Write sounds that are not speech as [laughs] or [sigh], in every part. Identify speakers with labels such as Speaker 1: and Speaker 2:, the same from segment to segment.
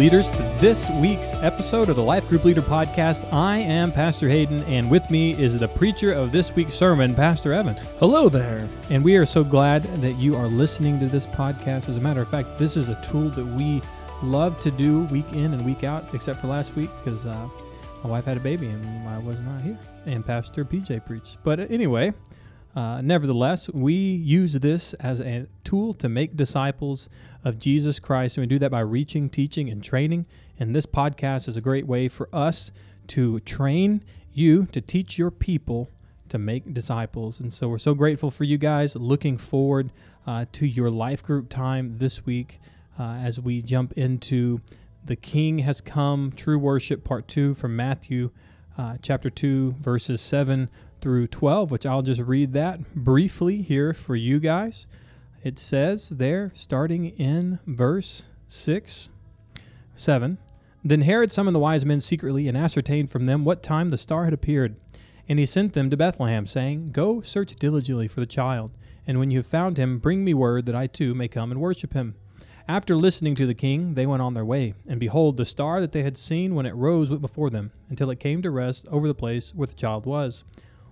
Speaker 1: Welcome, Life Group leaders, to this week's episode of the Life Group Leader Podcast. I am Pastor Hayden, and with me is the preacher of this week's sermon, Pastor Evan.
Speaker 2: Hello there.
Speaker 1: And we are so glad that you are listening to this podcast. As a matter of fact, this is a tool that we love to do week in and week out, except for last week because uh, my wife had a baby and I was not here, and Pastor PJ preached. But anyway, uh, nevertheless, we use this as a tool to make disciples of Jesus Christ, and we do that by reaching, teaching, and training. And this podcast is a great way for us to train you to teach your people to make disciples. And so we're so grateful for you guys. Looking forward uh, to your life group time this week uh, as we jump into the King has come, true worship, part two from Matthew uh, chapter 2, verses 7 through 12, which I'll just read that briefly here for you guys. It says there, starting in verse 6, 7. Then Herod summoned the wise men secretly and ascertained from them what time the star had appeared. And he sent them to Bethlehem, saying, Go search diligently for the child, and when you have found him, bring me word that I too may come and worship him. After listening to the king, they went on their way, and behold, the star that they had seen when it rose went before them, until it came to rest over the place where the child was.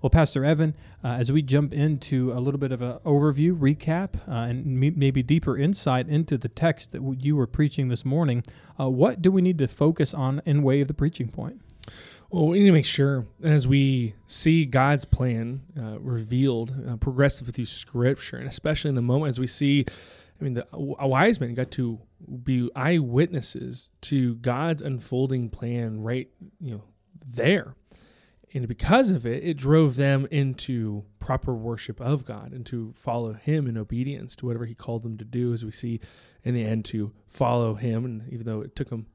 Speaker 1: Well, Pastor Evan, uh, as we jump into a little bit of an overview, recap, uh, and maybe deeper insight into the text that w- you were preaching this morning, uh, what do we need to focus on in way of the preaching point?
Speaker 2: Well, we need to make sure as we see God's plan uh, revealed uh, progressively through Scripture, and especially in the moment as we see, I mean, the wise men got to be eyewitnesses to God's unfolding plan right, you know, there and because of it, it drove them into proper worship of God and to follow Him in obedience to whatever He called them to do. As we see in the end, to follow Him, and even though it took them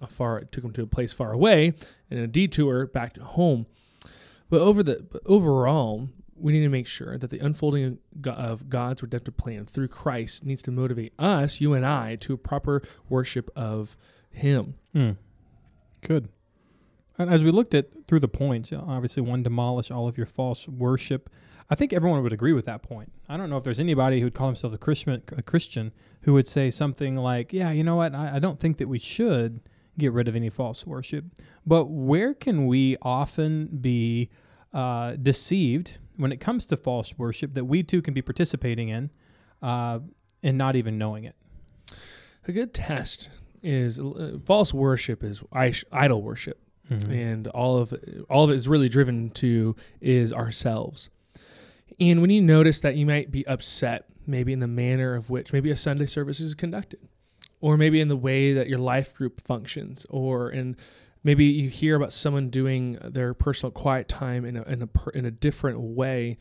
Speaker 2: a far, it took them to a place far away and a detour back to home. But over the but overall, we need to make sure that the unfolding of God's redemptive plan through Christ needs to motivate us, you and I, to a proper worship of Him.
Speaker 1: Mm. Good. And as we looked at through the points, obviously one demolish all of your false worship. I think everyone would agree with that point. I don't know if there's anybody who'd call himself a Christian, a Christian who would say something like, "Yeah, you know what? I, I don't think that we should get rid of any false worship." But where can we often be uh, deceived when it comes to false worship that we too can be participating in uh, and not even knowing it?
Speaker 2: A good test is uh, false worship is idol worship. Mm-hmm. And all of all of it is really driven to is ourselves. And when you notice that you might be upset, maybe in the manner of which maybe a Sunday service is conducted, or maybe in the way that your life group functions, or in maybe you hear about someone doing their personal quiet time in a, in a, in a different way,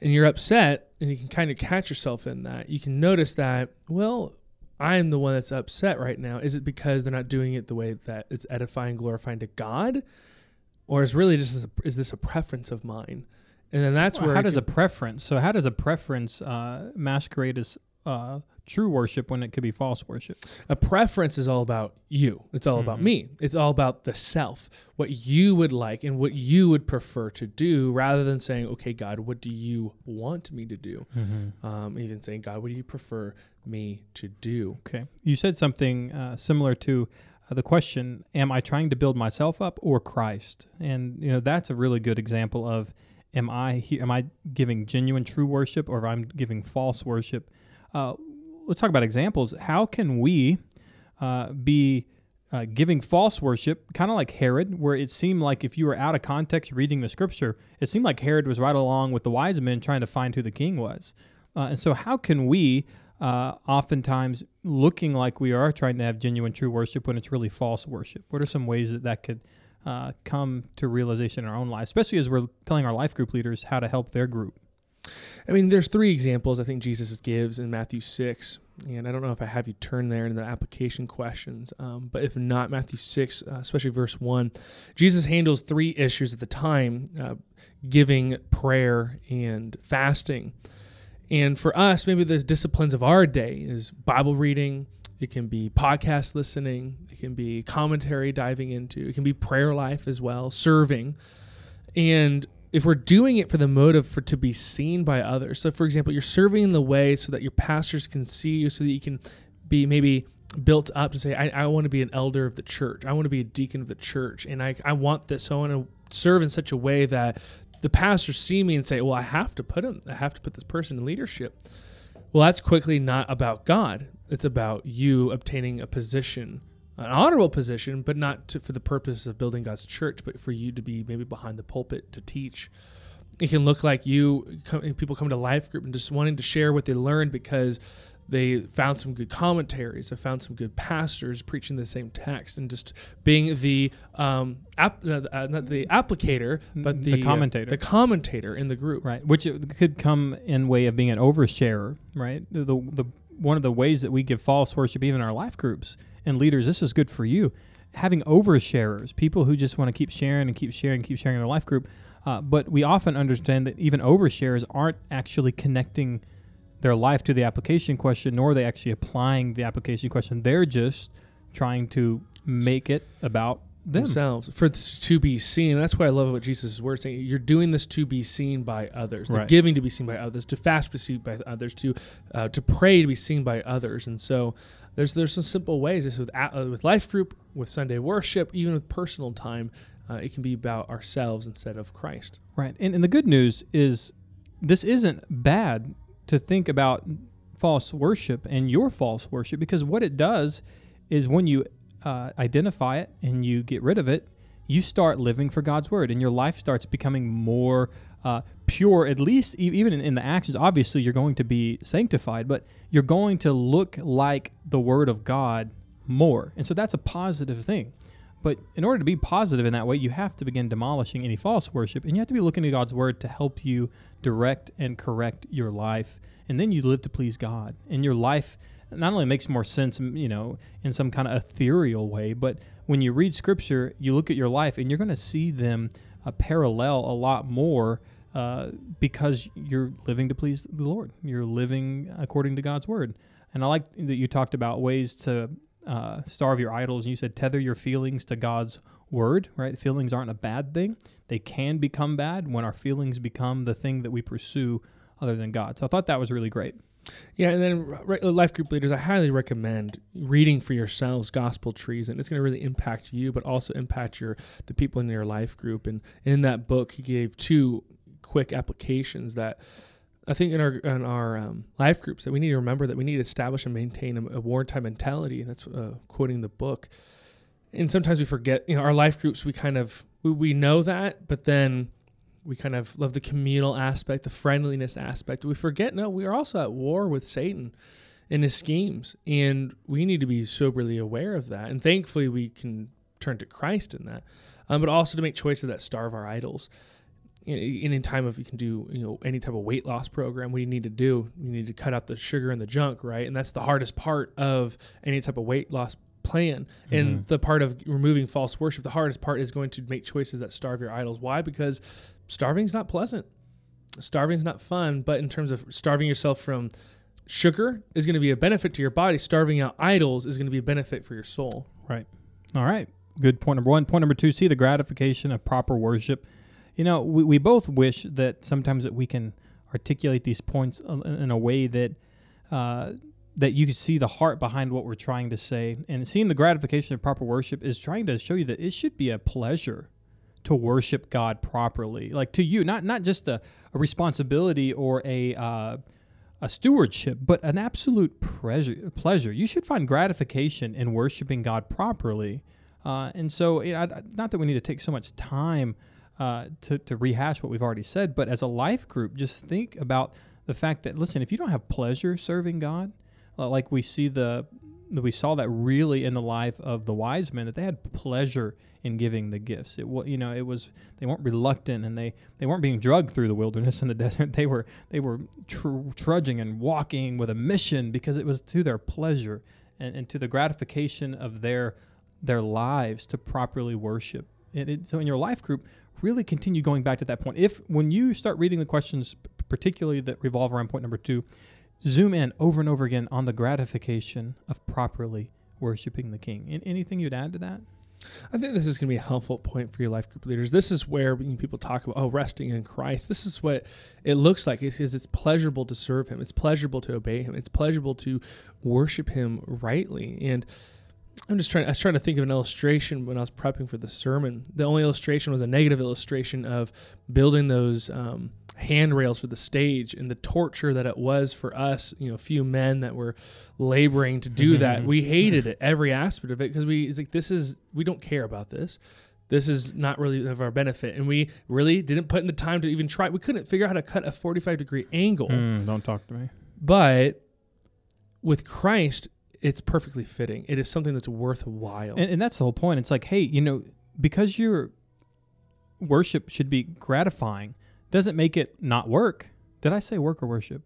Speaker 2: and you're upset, and you can kind of catch yourself in that. You can notice that, well, I'm the one that's upset right now. Is it because they're not doing it the way that it's edifying, glorifying to God, or is really just is this a preference of mine? And then that's well, where
Speaker 1: how does can, a preference? So how does a preference uh, masquerade as uh, true worship when it could be false worship?
Speaker 2: A preference is all about you. It's all mm-hmm. about me. It's all about the self, what you would like and what you would prefer to do, rather than saying, "Okay, God, what do you want me to do?" Mm-hmm. Um, even saying, "God, what do you prefer me to do.
Speaker 1: Okay. You said something uh, similar to uh, the question, am I trying to build myself up or Christ? And you know, that's a really good example of am I he, am I giving genuine true worship or am I giving false worship? Uh, let's talk about examples. How can we uh, be uh, giving false worship, kind of like Herod, where it seemed like if you were out of context reading the scripture, it seemed like Herod was right along with the wise men trying to find who the king was. Uh, and so, how can we uh, oftentimes looking like we are trying to have genuine true worship when it's really false worship? What are some ways that that could uh, come to realization in our own lives, especially as we're telling our life group leaders how to help their group?
Speaker 2: I mean, there's three examples I think Jesus gives in Matthew 6. And I don't know if I have you turn there in the application questions, um, but if not, Matthew 6, uh, especially verse 1, Jesus handles three issues at the time uh, giving, prayer, and fasting. And for us, maybe the disciplines of our day is Bible reading, it can be podcast listening, it can be commentary diving into, it can be prayer life as well, serving. And if we're doing it for the motive for to be seen by others. So for example, you're serving in the way so that your pastors can see you so that you can be maybe built up to say, I, I want to be an elder of the church. I want to be a deacon of the church. And I, I want this. So I want to serve in such a way that the pastors see me and say, well, I have to put him, I have to put this person in leadership. Well, that's quickly not about God. It's about you obtaining a position an honorable position, but not to, for the purpose of building God's church, but for you to be maybe behind the pulpit to teach. It can look like you people come to life group and just wanting to share what they learned because they found some good commentaries. They found some good pastors preaching the same text, and just being the um, ap- uh, not the applicator, but the,
Speaker 1: the commentator,
Speaker 2: uh, the commentator in the group,
Speaker 1: right? Which could come in way of being an oversharer, right? The the one of the ways that we give false worship, even in our life groups, and leaders, this is good for you. Having oversharers, people who just want to keep sharing and keep sharing, and keep sharing in their life group. Uh, but we often understand that even oversharers aren't actually connecting their life to the application question, nor are they actually applying the application question. They're just trying to make it about them.
Speaker 2: themselves for to be seen. That's why I love what Jesus' word saying. You're doing this to be seen by others. They're
Speaker 1: Right.
Speaker 2: giving to be seen by others. To fast to be seen by others. To uh, to pray to be seen by others. And so there's there's some simple ways. This with uh, with life group, with Sunday worship, even with personal time. Uh, it can be about ourselves instead of Christ.
Speaker 1: Right. And, and the good news is this isn't bad to think about false worship and your false worship because what it does is when you uh, identify it and you get rid of it, you start living for God's word and your life starts becoming more uh, pure, at least even in, in the actions. Obviously, you're going to be sanctified, but you're going to look like the word of God more. And so that's a positive thing. But in order to be positive in that way, you have to begin demolishing any false worship, and you have to be looking to God's word to help you direct and correct your life. And then you live to please God. And your life not only makes more sense, you know, in some kind of ethereal way, but when you read scripture, you look at your life and you're going to see them uh, parallel a lot more uh, because you're living to please the Lord. You're living according to God's word. And I like that you talked about ways to uh, starve your idols. And you said tether your feelings to God's word, right? Feelings aren't a bad thing. They can become bad when our feelings become the thing that we pursue other than God. So I thought that was really great.
Speaker 2: Yeah, and then life group leaders, I highly recommend reading for yourselves Gospel Treason, and it's going to really impact you, but also impact your the people in your life group. And in that book, he gave two quick applications that I think in our in our um, life groups that we need to remember that we need to establish and maintain a, a wartime mentality. And that's uh, quoting the book. And sometimes we forget, you know, our life groups. We kind of we, we know that, but then we kind of love the communal aspect, the friendliness aspect. We forget, no, we are also at war with Satan and his schemes, and we need to be soberly aware of that. And thankfully, we can turn to Christ in that, um, but also to make choices that starve our idols. In, in time of you can do you know any type of weight loss program, what do you need to do? You need to cut out the sugar and the junk, right? And that's the hardest part of any type of weight loss plan. And
Speaker 1: Mhm.
Speaker 2: the part of removing false worship, the hardest part is going to make choices that starve your idols. Why? Because starving's not pleasant. Starving's not fun, but in terms of starving yourself from sugar is going to be a benefit to your body. Starving out idols is going to be a benefit for your soul. Right.
Speaker 1: All right. Good point number one. Point number two, see the gratification of proper worship. You know, we, we both wish that sometimes that we can articulate these points in a way that uh, that you can see the heart behind what we're trying to say. And seeing the gratification of proper worship is trying to show you that it should be a pleasure to worship God properly, like to you, not not just a, a responsibility or a uh, a stewardship, but an absolute pleasure. Pleasure. You should find gratification in worshiping God properly. Uh, and so, you know, not that we need to take so much time uh, to, to rehash what we've already said, but as a life group, just think about the fact that listen, if you don't have pleasure serving God, uh, like we see the we saw that really in the life of the wise men that they had pleasure in giving the gifts. It was you know it was they weren't reluctant and they they weren't being drugged through the wilderness and the [laughs] desert. They were they were tr- trudging and walking with a mission because it was to their pleasure and, and to the gratification of their their lives to properly worship. And it, so in your life group, really continue going back to that point. If when you start reading the questions, particularly that revolve around point number two, zoom in over and over again on the gratification of properly worshiping the King. And anything you'd add to that?
Speaker 2: I think this is going to be a helpful point for your life group leaders. This is where when people talk about oh resting in Christ. This is what it looks like. Is it's pleasurable to serve Him. It's pleasurable to obey Him. It's pleasurable to worship Him rightly. And I'm just trying. I was trying to think of an illustration when I was prepping for the sermon. The only illustration was a negative illustration of building those um, handrails for the stage and the torture that it was for us. You know, a few men that were laboring to do that. [laughs] We hated it, every aspect of it, because we it's like this is we don't care about this. This is not really of our benefit, and we really didn't put in the time to even try. We couldn't figure out how to cut a 45 degree angle.
Speaker 1: Mm, don't talk to me.
Speaker 2: But with Christ, it's perfectly fitting. It is something that's worthwhile.
Speaker 1: And, and that's the whole point. It's like, hey, you know, because your worship should be gratifying, doesn't make it not work. Did I say work or worship?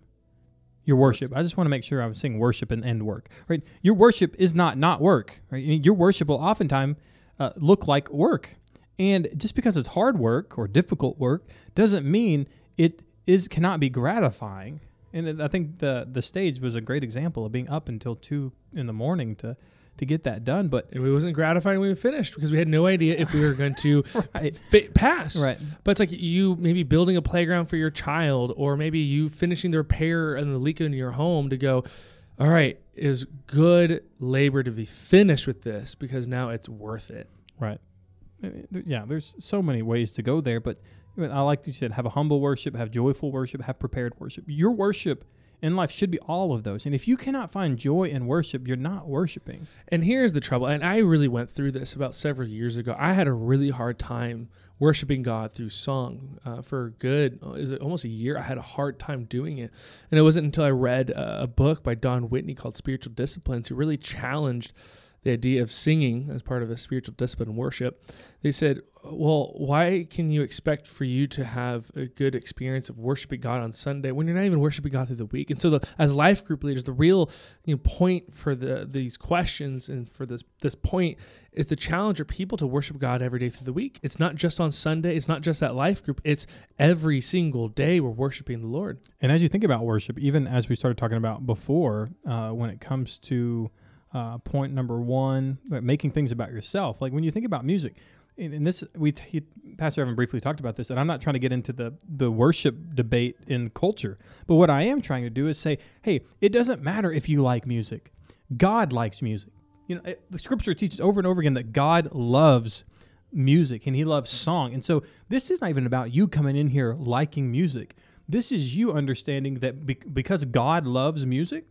Speaker 1: Your worship. I just want to make sure I was saying worship and end work. Right? Your worship is not not work. Right? Your worship will oftentimes uh, look like work, and just because it's hard work or difficult work doesn't mean it is cannot be gratifying. And I think the the stage was a great example of being up until two in the morning to to get that done. But
Speaker 2: it wasn't gratifying when we finished because we had no idea if we were going to [laughs]
Speaker 1: right.
Speaker 2: fit, pass.
Speaker 1: Right.
Speaker 2: But it's like you maybe building a playground for your child, or maybe you finishing the repair and the leak in your home to go. All right, is good labor to be finished with this because now it's worth it.
Speaker 1: Right. Yeah, there's so many ways to go there, but I like you said, have a humble worship, have joyful worship, have prepared worship. Your worship in life should be all of those. And if you cannot find joy in worship, you're not worshiping.
Speaker 2: And here's the trouble. And I really went through this about several years ago. I had a really hard time worshiping God through song uh, for good. Is it almost a year? I had a hard time doing it, and it wasn't until I read a book by Don Whitney called Spiritual Disciplines, who really challenged the idea of singing as part of a spiritual discipline worship, they said, well, why can you expect for you to have a good experience of worshiping God on Sunday when you're not even worshiping God through the week? And so, the, as life group leaders, the real you know, point for the these questions and for this this point is the challenge our people to worship God every day through the week. It's not just on Sunday. It's not just that life group. It's every single day we're worshiping the Lord.
Speaker 1: And as you think about worship, even as we started talking about before, uh, when it comes to uh, point number one, making things about yourself. Like when you think about music, and, this we he, Pastor Evan briefly talked about this, and I'm not trying to get into the the worship debate in culture, but what I am trying to do is say, hey, it doesn't matter if you like music. God likes music. You know, it, the Scripture teaches over and over again that God loves music and He loves song, and so this is not even about you coming in here liking music. This is you understanding that be- because God loves music,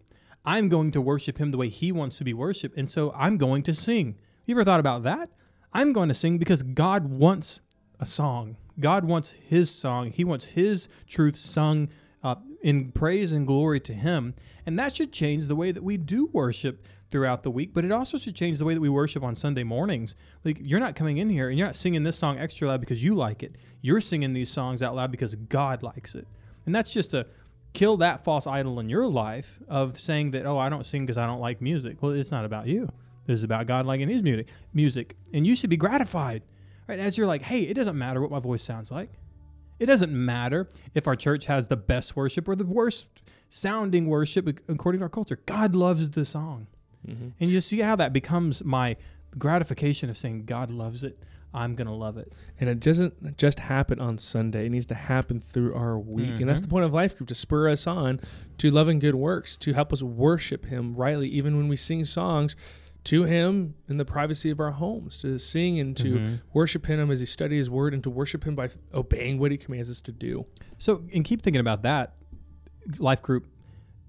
Speaker 1: I'm going to worship him the way he wants to be worshiped. And so I'm going to sing. You ever thought about that? I'm going to sing because God wants a song. God wants his song. He wants his truth sung uh, in praise and glory to him. And that should change the way that we do worship throughout the week, but it also should change the way that we worship on Sunday mornings. Like you're not coming in here and you're not singing this song extra loud because you like it. You're singing these songs out loud because God likes it. And that's just a kill that false idol in your life of saying that oh I don't sing because I don't like music. Well, it's not about you. This is about God liking His music. Music, and you should be gratified, right? As you're like, hey, it doesn't matter what my voice sounds like. It doesn't matter if our church has the best worship or the worst sounding worship according to our culture. God loves the song, mm-hmm. and you see how that becomes my gratification of saying God loves it. I'm going to love it.
Speaker 2: And it doesn't just happen on Sunday. It needs to happen through our week. Mm-hmm. And that's the mm-hmm. point of Life Group to spur us on to loving good works, to help us worship Him rightly, even when we sing songs to Him in the privacy of our homes, to sing and to mm-hmm. worship Him as He studies His Word and to worship Him by obeying what He commands us to do.
Speaker 1: So, and keep thinking about that, Life Group.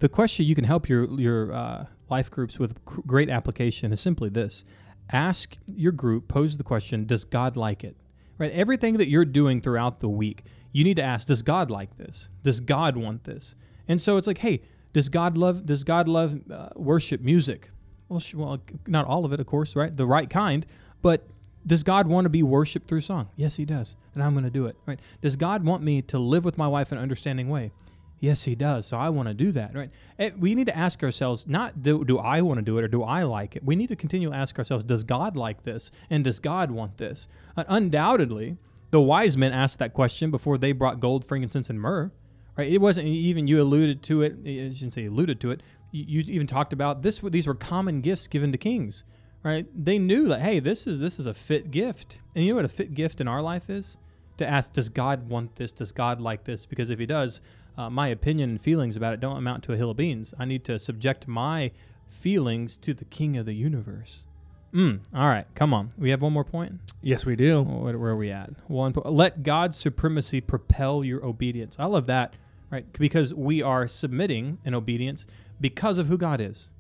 Speaker 1: The question you can help your, your uh, life groups with great application is simply this ask your group, pose the question, does God like it? Right? Everything that you're doing throughout the week, you need to ask, does God like this? Does God want this? And so it's like, hey, does God love does God love uh, worship music? Well, sh- well, not all of it, of course, right? The right kind, but does God want to be worshiped through song? Yes, he does. And I'm going to do it, right? Does God want me to live with my wife in an understanding way? Yes, he does. So I want to do that, right? Eh, we need to ask ourselves not do, do I want to do it or do I like it? We need to continue to ask ourselves, does God like this? And does God want this? Uh, undoubtedly, The wise men asked that question before they brought gold, frankincense, and myrrh. Right? It wasn't even you alluded to it. I shouldn't say alluded to it. You, you even talked about this. These were common gifts given to kings. Right? They knew that hey, this is this is a fit gift. And you know what a fit gift in our life is? To ask, does God want this? Does God like this? Because if He does, uh, my opinion and feelings about it don't amount to a hill of beans. I need to subject my feelings to the King of the universe. Mm, all right, come on. We have one more point.
Speaker 2: Yes, we do.
Speaker 1: What, where are we at? One. po- Let God's supremacy propel your obedience. I love that, right? Because we are submitting in obedience because of who God is.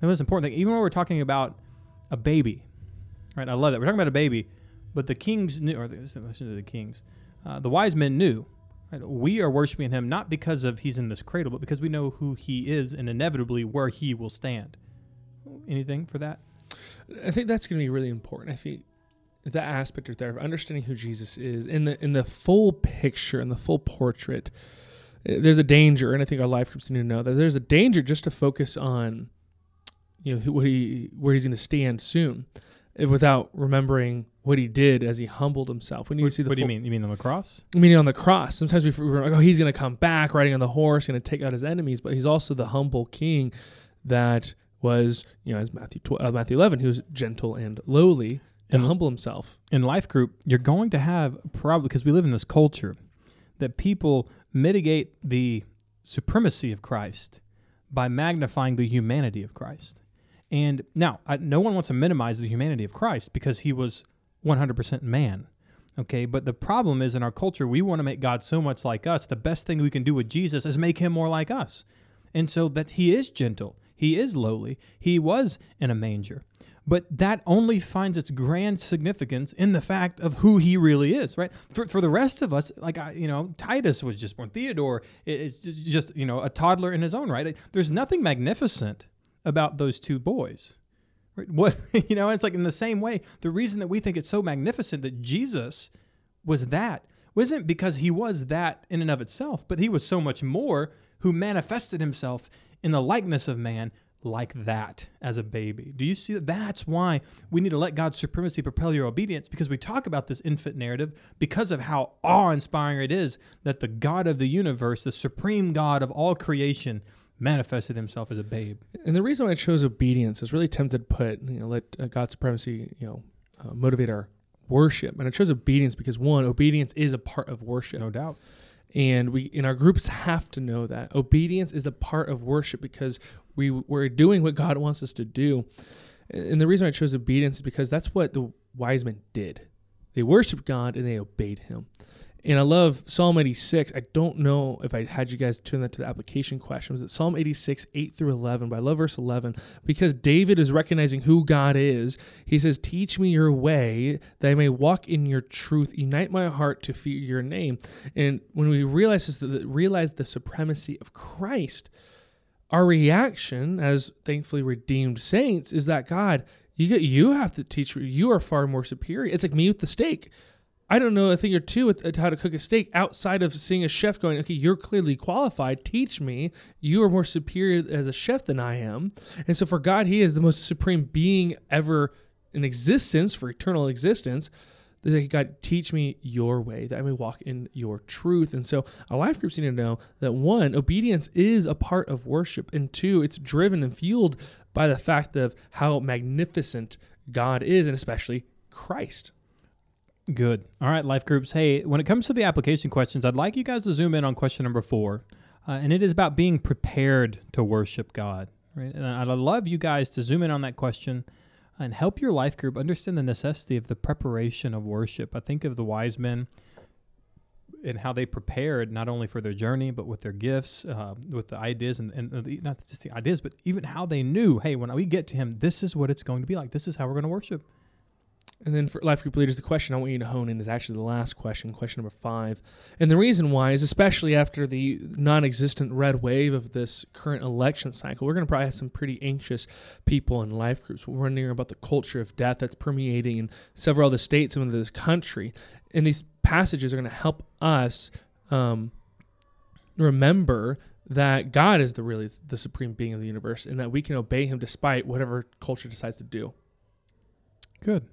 Speaker 1: The most important thing, even when we're talking about a baby, right? I love that we're talking about a baby, but the kings knew, or the, listen to the kings, uh, the wise men knew. We are worshiping Him not because of He's in this cradle, but because we know who He is and inevitably where He will stand. Anything for that?
Speaker 2: I think that's going to be really important. I think that aspect of there of understanding who Jesus is in the in the full picture in the full portrait. eh, There's a danger, and I think our life groups need to know that there's a danger just to focus on, you know, what he where he's going to stand soon, eh, without remembering what he did as he humbled himself. We need
Speaker 1: What,
Speaker 2: to see the
Speaker 1: what do you mean? You mean the lacrosse?
Speaker 2: meaning on the cross. Sometimes we we're like, oh, he's going to come back riding on the horse, going to take out his enemies, but he's also the humble king that was, you know, as Matthew 12, uh, Matthew 11, he was gentle and lowly to
Speaker 1: And-
Speaker 2: humble himself.
Speaker 1: in life group, you're going to have probably because we live in this culture that people mitigate the supremacy of Christ by magnifying the humanity of Christ. And now, I, no one wants to minimize the humanity of Christ because he was 100% man. Okay, but the problem is in our culture, we want to make God so much like us. The best thing we can do with Jesus is make him more like us. And so that he is gentle, he is lowly, he was in a manger. But that only finds its grand significance in the fact of who he really is, right? For, for the rest of us, like, I, you know, Titus was just born. Theodore is just, just, you know, a toddler in his own right. There's nothing magnificent about those two boys. What, [laughs] you know, it's like in the same way, the reason that we think it's so magnificent that Jesus was that wasn't because he was that in and of itself, but he was so much more who manifested himself in the likeness of man like that as a baby. Do you see that? That's why we need to let God's supremacy propel your obedience because we talk about this infant narrative because of how awe inspiring it is that the God of the universe, the supreme God of all creation, manifested himself as a babe.
Speaker 2: And the reason why I chose obedience is really tempted to put, you know, let uh, God's supremacy, you know, uh, motivate our worship. And I chose obedience because one, obedience is a part of worship.
Speaker 1: No doubt.
Speaker 2: and we in our groups have to know that obedience is a part of worship because we we're doing what God wants us to do. And the reason I chose obedience is because that's what the wise men did. They worshiped God and they obeyed him. And I love Psalm 86. I don't know if I had you guys turn that to the application question. Was it Psalm 86, 8 through 11? But I love verse 11 because David is recognizing who God is. He says, Teach me your way that I may walk in your truth. Unite my heart to fear your name. And when we realize this, realize the supremacy of Christ, our reaction as thankfully redeemed saints is that God, you you have to teach me. You are far more superior. It's like me with the steak. I don't know a thing or two with uh, how to cook a steak outside of seeing a chef going, okay, you're clearly qualified. Teach me. You are more superior as a chef than I am. And so for God, He is the most supreme being ever in existence for eternal existence. That God, teach me your way that I may walk in your truth. And so our life groups need to know that one, obedience is a part of worship, and two, it's driven and fueled by the fact of how magnificent God is, and especially Christ.
Speaker 1: Good. All right, life groups. Hey, when it comes to the application questions, I'd like you guys to zoom in on question number four, uh, and it is about being prepared to worship God. Right, and I'd love you guys to zoom in on that question and help your life group understand the necessity of the preparation of worship. I think of the wise men and how they prepared not only for their journey but with their gifts, uh, with the ideas, and, and the, not just the ideas, but even how they knew, hey, when we get to Him, this is what it's going to be like. This is how we're going to worship.
Speaker 2: And then for life group leaders, the question I want you to hone in is actually the last question, question number five. And the reason why is especially after the non existent red wave of this current election cycle, we're going to probably have some pretty anxious people in life groups. We're wondering about the culture of death that's permeating in several other states and this country. And these passages are going to help us um, remember that God is the really the supreme being of the universe and that we can obey him despite whatever culture decides to do.
Speaker 1: Good.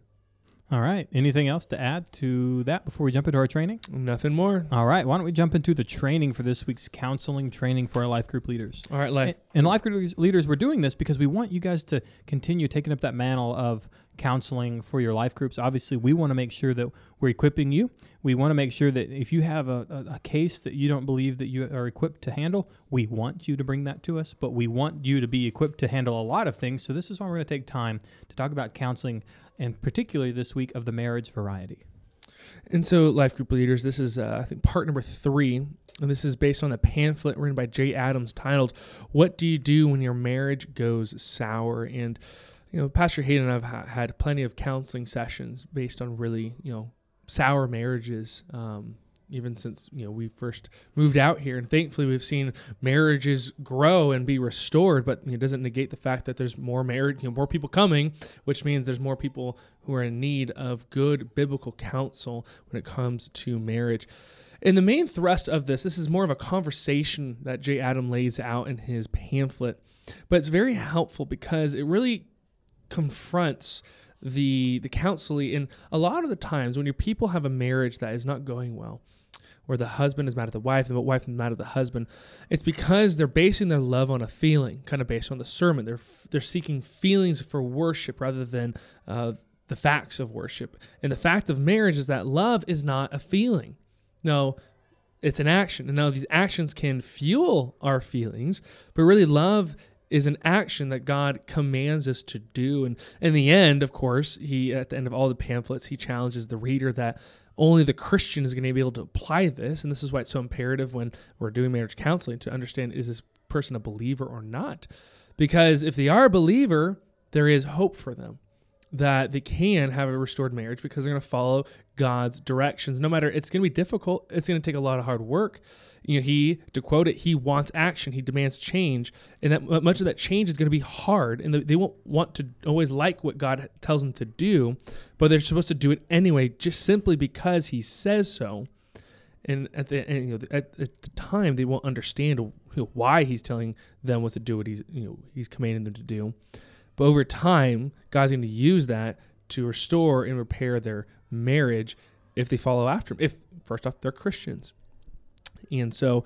Speaker 1: All right. Anything else to add to that before we jump into our training?
Speaker 2: Nothing more.
Speaker 1: All right. Why don't we jump into the training for this week's counseling training for our life group leaders?
Speaker 2: All right, life.
Speaker 1: And, and life group leaders, we're doing this because we want you guys to continue taking up that mantle of counseling for your life groups. Obviously, we want to make sure that we're equipping you. We want to make sure that if you have a, a, a, case that you don't believe that you are equipped to handle, we want you to bring that to us, but we want you to be equipped to handle a lot of things. So, this is why we're going to take time to talk about counseling, and particularly this week of the marriage variety.
Speaker 2: And so, life group leaders, this is, uh, I think, part number three. And this is based on a pamphlet written by Jay Adams titled, What Do You Do When Your Marriage Goes Sour? And you know, Pastor Hayden and I've ha- had plenty of counseling sessions based on really, you know, sour marriages. Um, even since you know we first moved out here, and thankfully we've seen marriages grow and be restored. But it doesn't negate the fact that there's more marriage, you know, more people coming, which means there's more people who are in need of good biblical counsel when it comes to marriage. And the main thrust of this, this is more of a conversation that Jay Adam lays out in his pamphlet, but it's very helpful because it really confronts the the counselee and a lot of the times when your people have a marriage that is not going well or the husband is mad at the wife and the wife is mad at the husband it's because they're basing their love on a feeling kind of based on the sermon. They're they're seeking feelings for worship rather than uh, the facts of worship. And the fact of marriage is that love is not a feeling. No it's an action. And now these actions can fuel our feelings but really love is an action that God commands us to do. And in the end, of course, he at the end of all the pamphlets, he challenges the reader that only the Christian is going to be able to apply this. And this is why it's so imperative when we're doing marriage counseling to understand is this person a believer or not? Because if they are a believer, there is hope for them that they can have a restored marriage because they're going to follow God's directions. No matter it's going to be difficult, it's going to take a lot of hard work you know, he, to quote it, he wants action. He demands change, and that much of that change is going to be hard, and they won't want to always like what God tells them to do, but they're supposed to do it anyway, just simply because He says so. And at the and, you know at, at, the time, they won't understand why He's telling them what to do, what He's you know He's commanding them to do. But over time, God's going to use that to restore and repair their marriage if they follow after Him. If first off, they're Christians. And so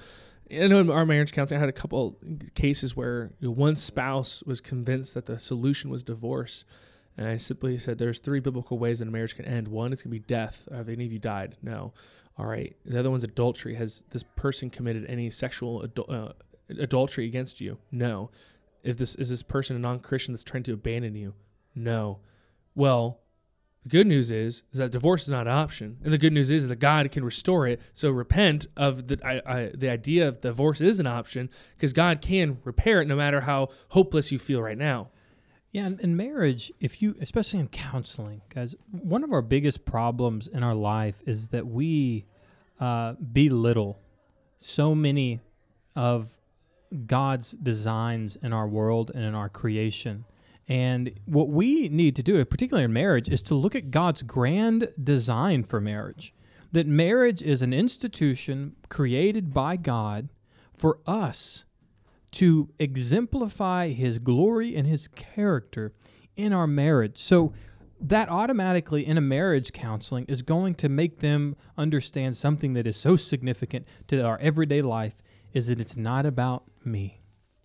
Speaker 2: I know in our marriage counseling, I had a couple cases where one spouse was convinced that the solution was divorce. And I simply said, there's three biblical ways that a marriage can end. One, it's going to be death. Have any of you died? No. All right. The other one's adultery. Has this person committed any sexual uh, adultery against you? No. If this is this person a non-Christian that's trying to abandon you? No. Well, the good news is, is that divorce is not an option, and the good news is that God can restore it. So repent of the I, I, the idea of divorce is an option because God can repair it no matter how hopeless you feel right now.
Speaker 1: Yeah, and in marriage, if you, especially in counseling, guys, one of our biggest problems in our life is that we uh, belittle so many of God's designs in our world and in our creation and what we need to do, particularly in marriage, is to look at God's grand design for marriage. That marriage is an institution created by God for us to exemplify His glory and His character in our marriage. So, that automatically in a marriage counseling is going to make them understand something that is so significant to our everyday life is that it's not about me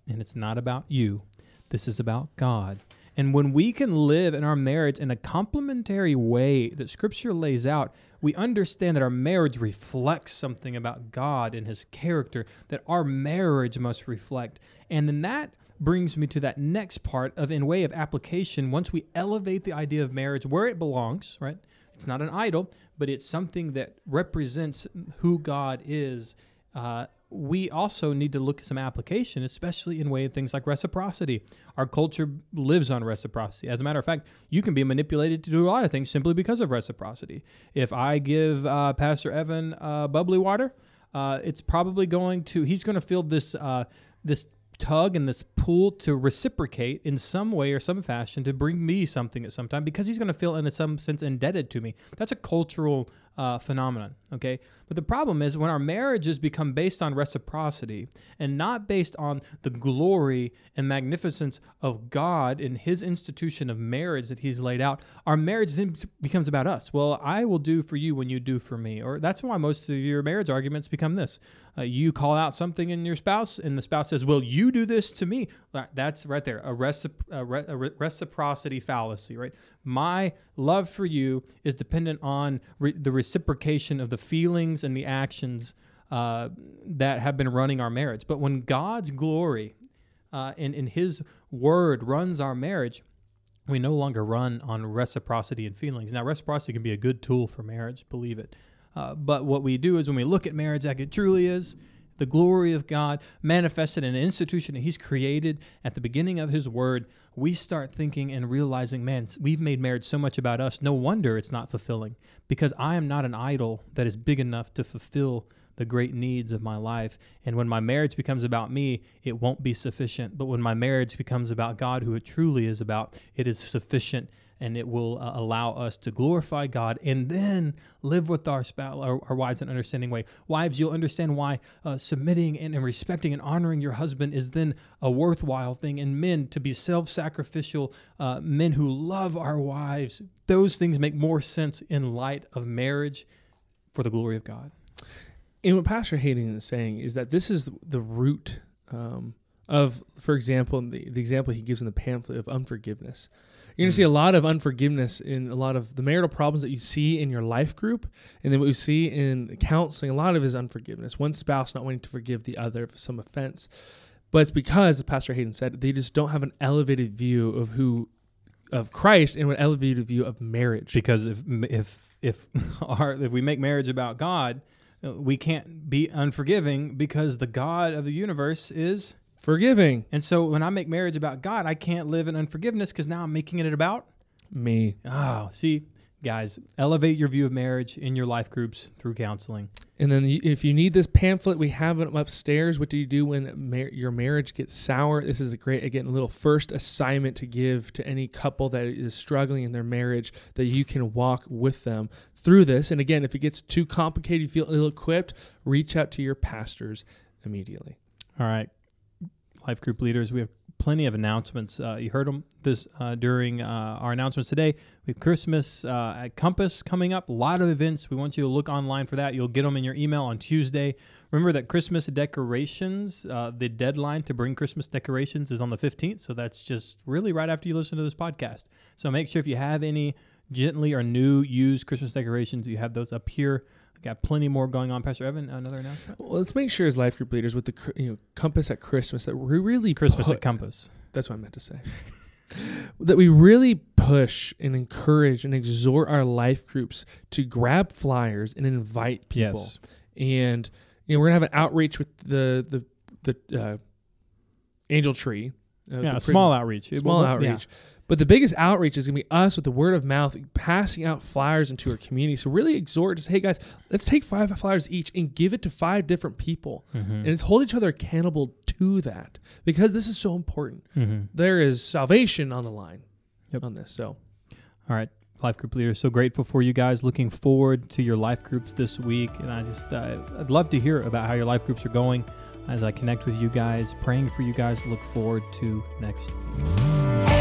Speaker 1: and it's not about you. This is about God. And when we can live in our marriage in a complementary way that Scripture lays out, we understand that our marriage reflects something about God and His character that our marriage must reflect. And then that brings me to that next part of in way of application once we elevate the idea of marriage where it belongs right it's not an idol but it's something that represents who god is uh, we also need to look at some application, especially in way of things like reciprocity. Our culture lives on reciprocity. As a matter of fact, you can be manipulated to do a lot of things simply because of reciprocity. If I give uh, Pastor Evan uh, bubbly water, uh, it's probably going to he's going to feel this uh, this tug and this pull to reciprocate in some way or some fashion to bring me something at some time because he's going to feel in some sense indebted to me. That's a cultural uh, phenomenon. Okay, but the problem is when our marriages become based on reciprocity and not based on the glory and magnificence of God in His institution of marriage that He's laid out, our marriage then becomes about us. Well, I will do for you when you do for me, or that's why most of your marriage arguments become this: uh, you call out something in your spouse, and the spouse says, "Well, you do this to me." That's right there, a, recipro- a, re- a reciprocity fallacy, right? My love for you is dependent on re- the reciprocation of the feelings and the actions uh, that have been running our marriage. But when God's glory uh, and, and His word runs our marriage, we no longer run on reciprocity and feelings. Now, reciprocity can be a good tool for marriage, believe it. Uh, but what we do is when we look at marriage like it truly is, the glory of God manifested in an institution that He's created at the beginning of His Word, we start thinking and realizing, man, we've made marriage so much about us. No wonder it's not fulfilling because I am not an idol that is big enough to fulfill the great needs of my life. And when my marriage becomes about me, it won't be sufficient. But when my marriage becomes about God, who it truly is about, it is sufficient and it will uh, allow us to glorify God and then live with our spouse, our, our wives in an understanding way. Wives, you'll understand why uh, submitting and, and, respecting and honoring your husband is then a worthwhile thing. And men, to be self sacrificial, uh, men who love our wives, those things make more sense in light of marriage for the glory of God.
Speaker 2: And what Pastor Hayden is saying is that this is the root um, of, for example, the, the example he gives in the pamphlet of unforgiveness. You're going to see a mm. lot of unforgiveness in a lot of the marital problems that you see in your life group. And then what we see in counseling, a lot of is unforgiveness. One spouse not wanting to forgive the other for some offense. But it's because, as Pastor Hayden said, they just don't have an elevated view of who, of Christ and an elevated view of marriage.
Speaker 1: Because if, if, if, [laughs] our, if we make marriage about God, uh, we can't be unforgiving because the God of the universe is
Speaker 2: forgiving.
Speaker 1: And so when I make marriage about God, I can't live in unforgiveness because now I'm making it about
Speaker 2: me.
Speaker 1: Oh, see, guys, elevate your view of marriage in your life groups through counseling.
Speaker 2: And then if you need this pamphlet, we have it upstairs. What do you do when mar- your marriage gets sour? This is a great, again, a little first assignment to give to any couple that is struggling in their marriage that you can walk with them through this. And again, if it gets too complicated, you feel ill equipped, reach out to your pastors immediately.
Speaker 1: All right life group leaders. We have plenty of announcements. Uh, you heard them this uh, during uh, our announcements today. We have Christmas uh, at Compass coming up. A lot of events. We want you to look online for that. You'll get them in your email on Tuesday. Remember that Christmas decorations, uh, the deadline to bring Christmas decorations is on the 15th. So that's just really right after you listen to this podcast. So make sure if you have any gently or new used Christmas decorations, you have those up here. Got plenty more going on. Pastor Evan, another announcement.
Speaker 2: Well, let's make sure as life group leaders with the you know compass at Christmas that we really
Speaker 1: Christmas put, at Compass.
Speaker 2: That's what I meant to say. [laughs] that we really push and encourage and exhort our life groups to grab flyers and invite people. Yes. And you know we're gonna have an outreach with the the the uh, angel tree.
Speaker 1: Uh, yeah, small outreach.
Speaker 2: Small outreach. Yeah. But the biggest outreach is going to be us with the word of mouth, passing out flyers into our community. So really exhort us, hey guys, let's take five flyers each and give it to five different people. Mm-hmm. And it's hold each other accountable to that because this is so important. Mm-hmm. There is salvation on the line yep. on this. So,
Speaker 1: all right life group leaders. So grateful for you guys. Looking forward to your life groups this week, and I just uh, I'd love to hear about how your life groups are going as I connect with you guys. Praying for you guys. Look forward to next week.